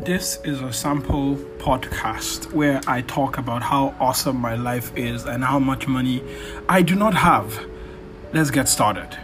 This is a sample podcast where I talk about how awesome my life is and how much money I do not have. Let's get started.